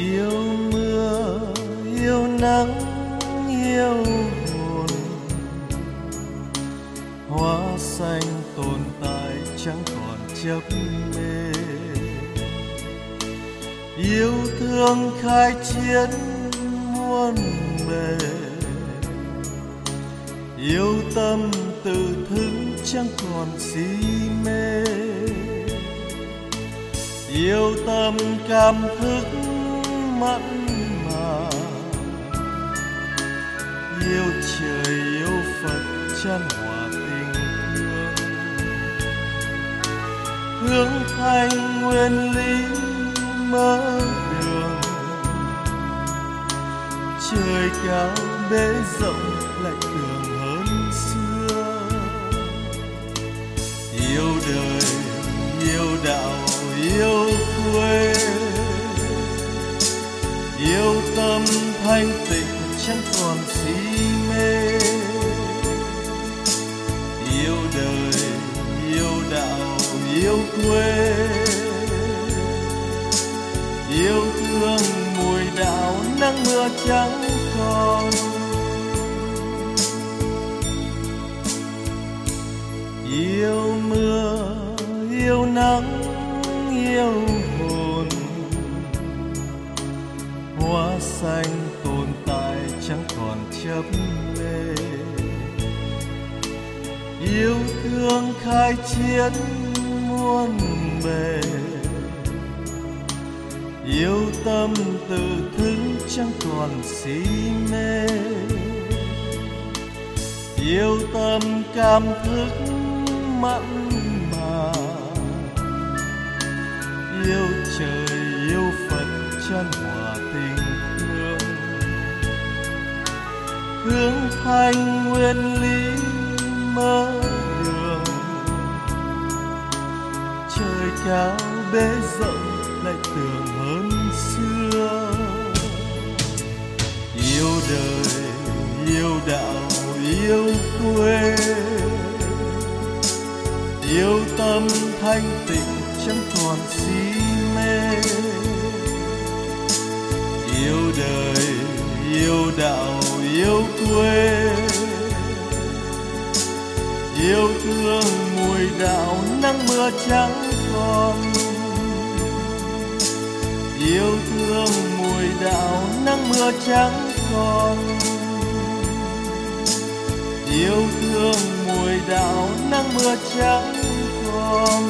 yêu mưa, yêu nắng, yêu hồn. Hoa xanh tồn tại chẳng còn chấp mê. Yêu thương khai chiến muôn bề. Yêu tâm tự thức chẳng còn si mê. Yêu tâm cảm thức mặn mà. Yêu trời yêu phật, chan hòa tình thương. Hướng thanh nguyên lý mơ đường. Trời cao bể rộng lại đường tâm thanh tịnh chẳng còn si mê. Yêu đời, yêu đạo, yêu quê. Yêu thương mùi đạo nắng mưa chẳng còn yêu mưa, yêu nắng, yêu hồn. Hoa xanh yêu thương khai chiến muôn bề. Yêu tâm từ thứ chẳng còn si mê. Yêu tâm cảm thức mặn mà. Yêu trời yêu phật chân hòa tình thương. Hướng thành nguyên lý mơ cao bế rộng lại tưởng hơn xưa. Yêu đời, yêu đạo, yêu quê. Yêu tâm thanh tịnh chẳng còn si mê. Yêu đời, yêu đạo, yêu quê. Yêu thương mùi đạo nắng mưa trắng con. Yêu thương mùi đạo nắng mưa trắng con. Yêu thương mùi đạo nắng mưa trắng con.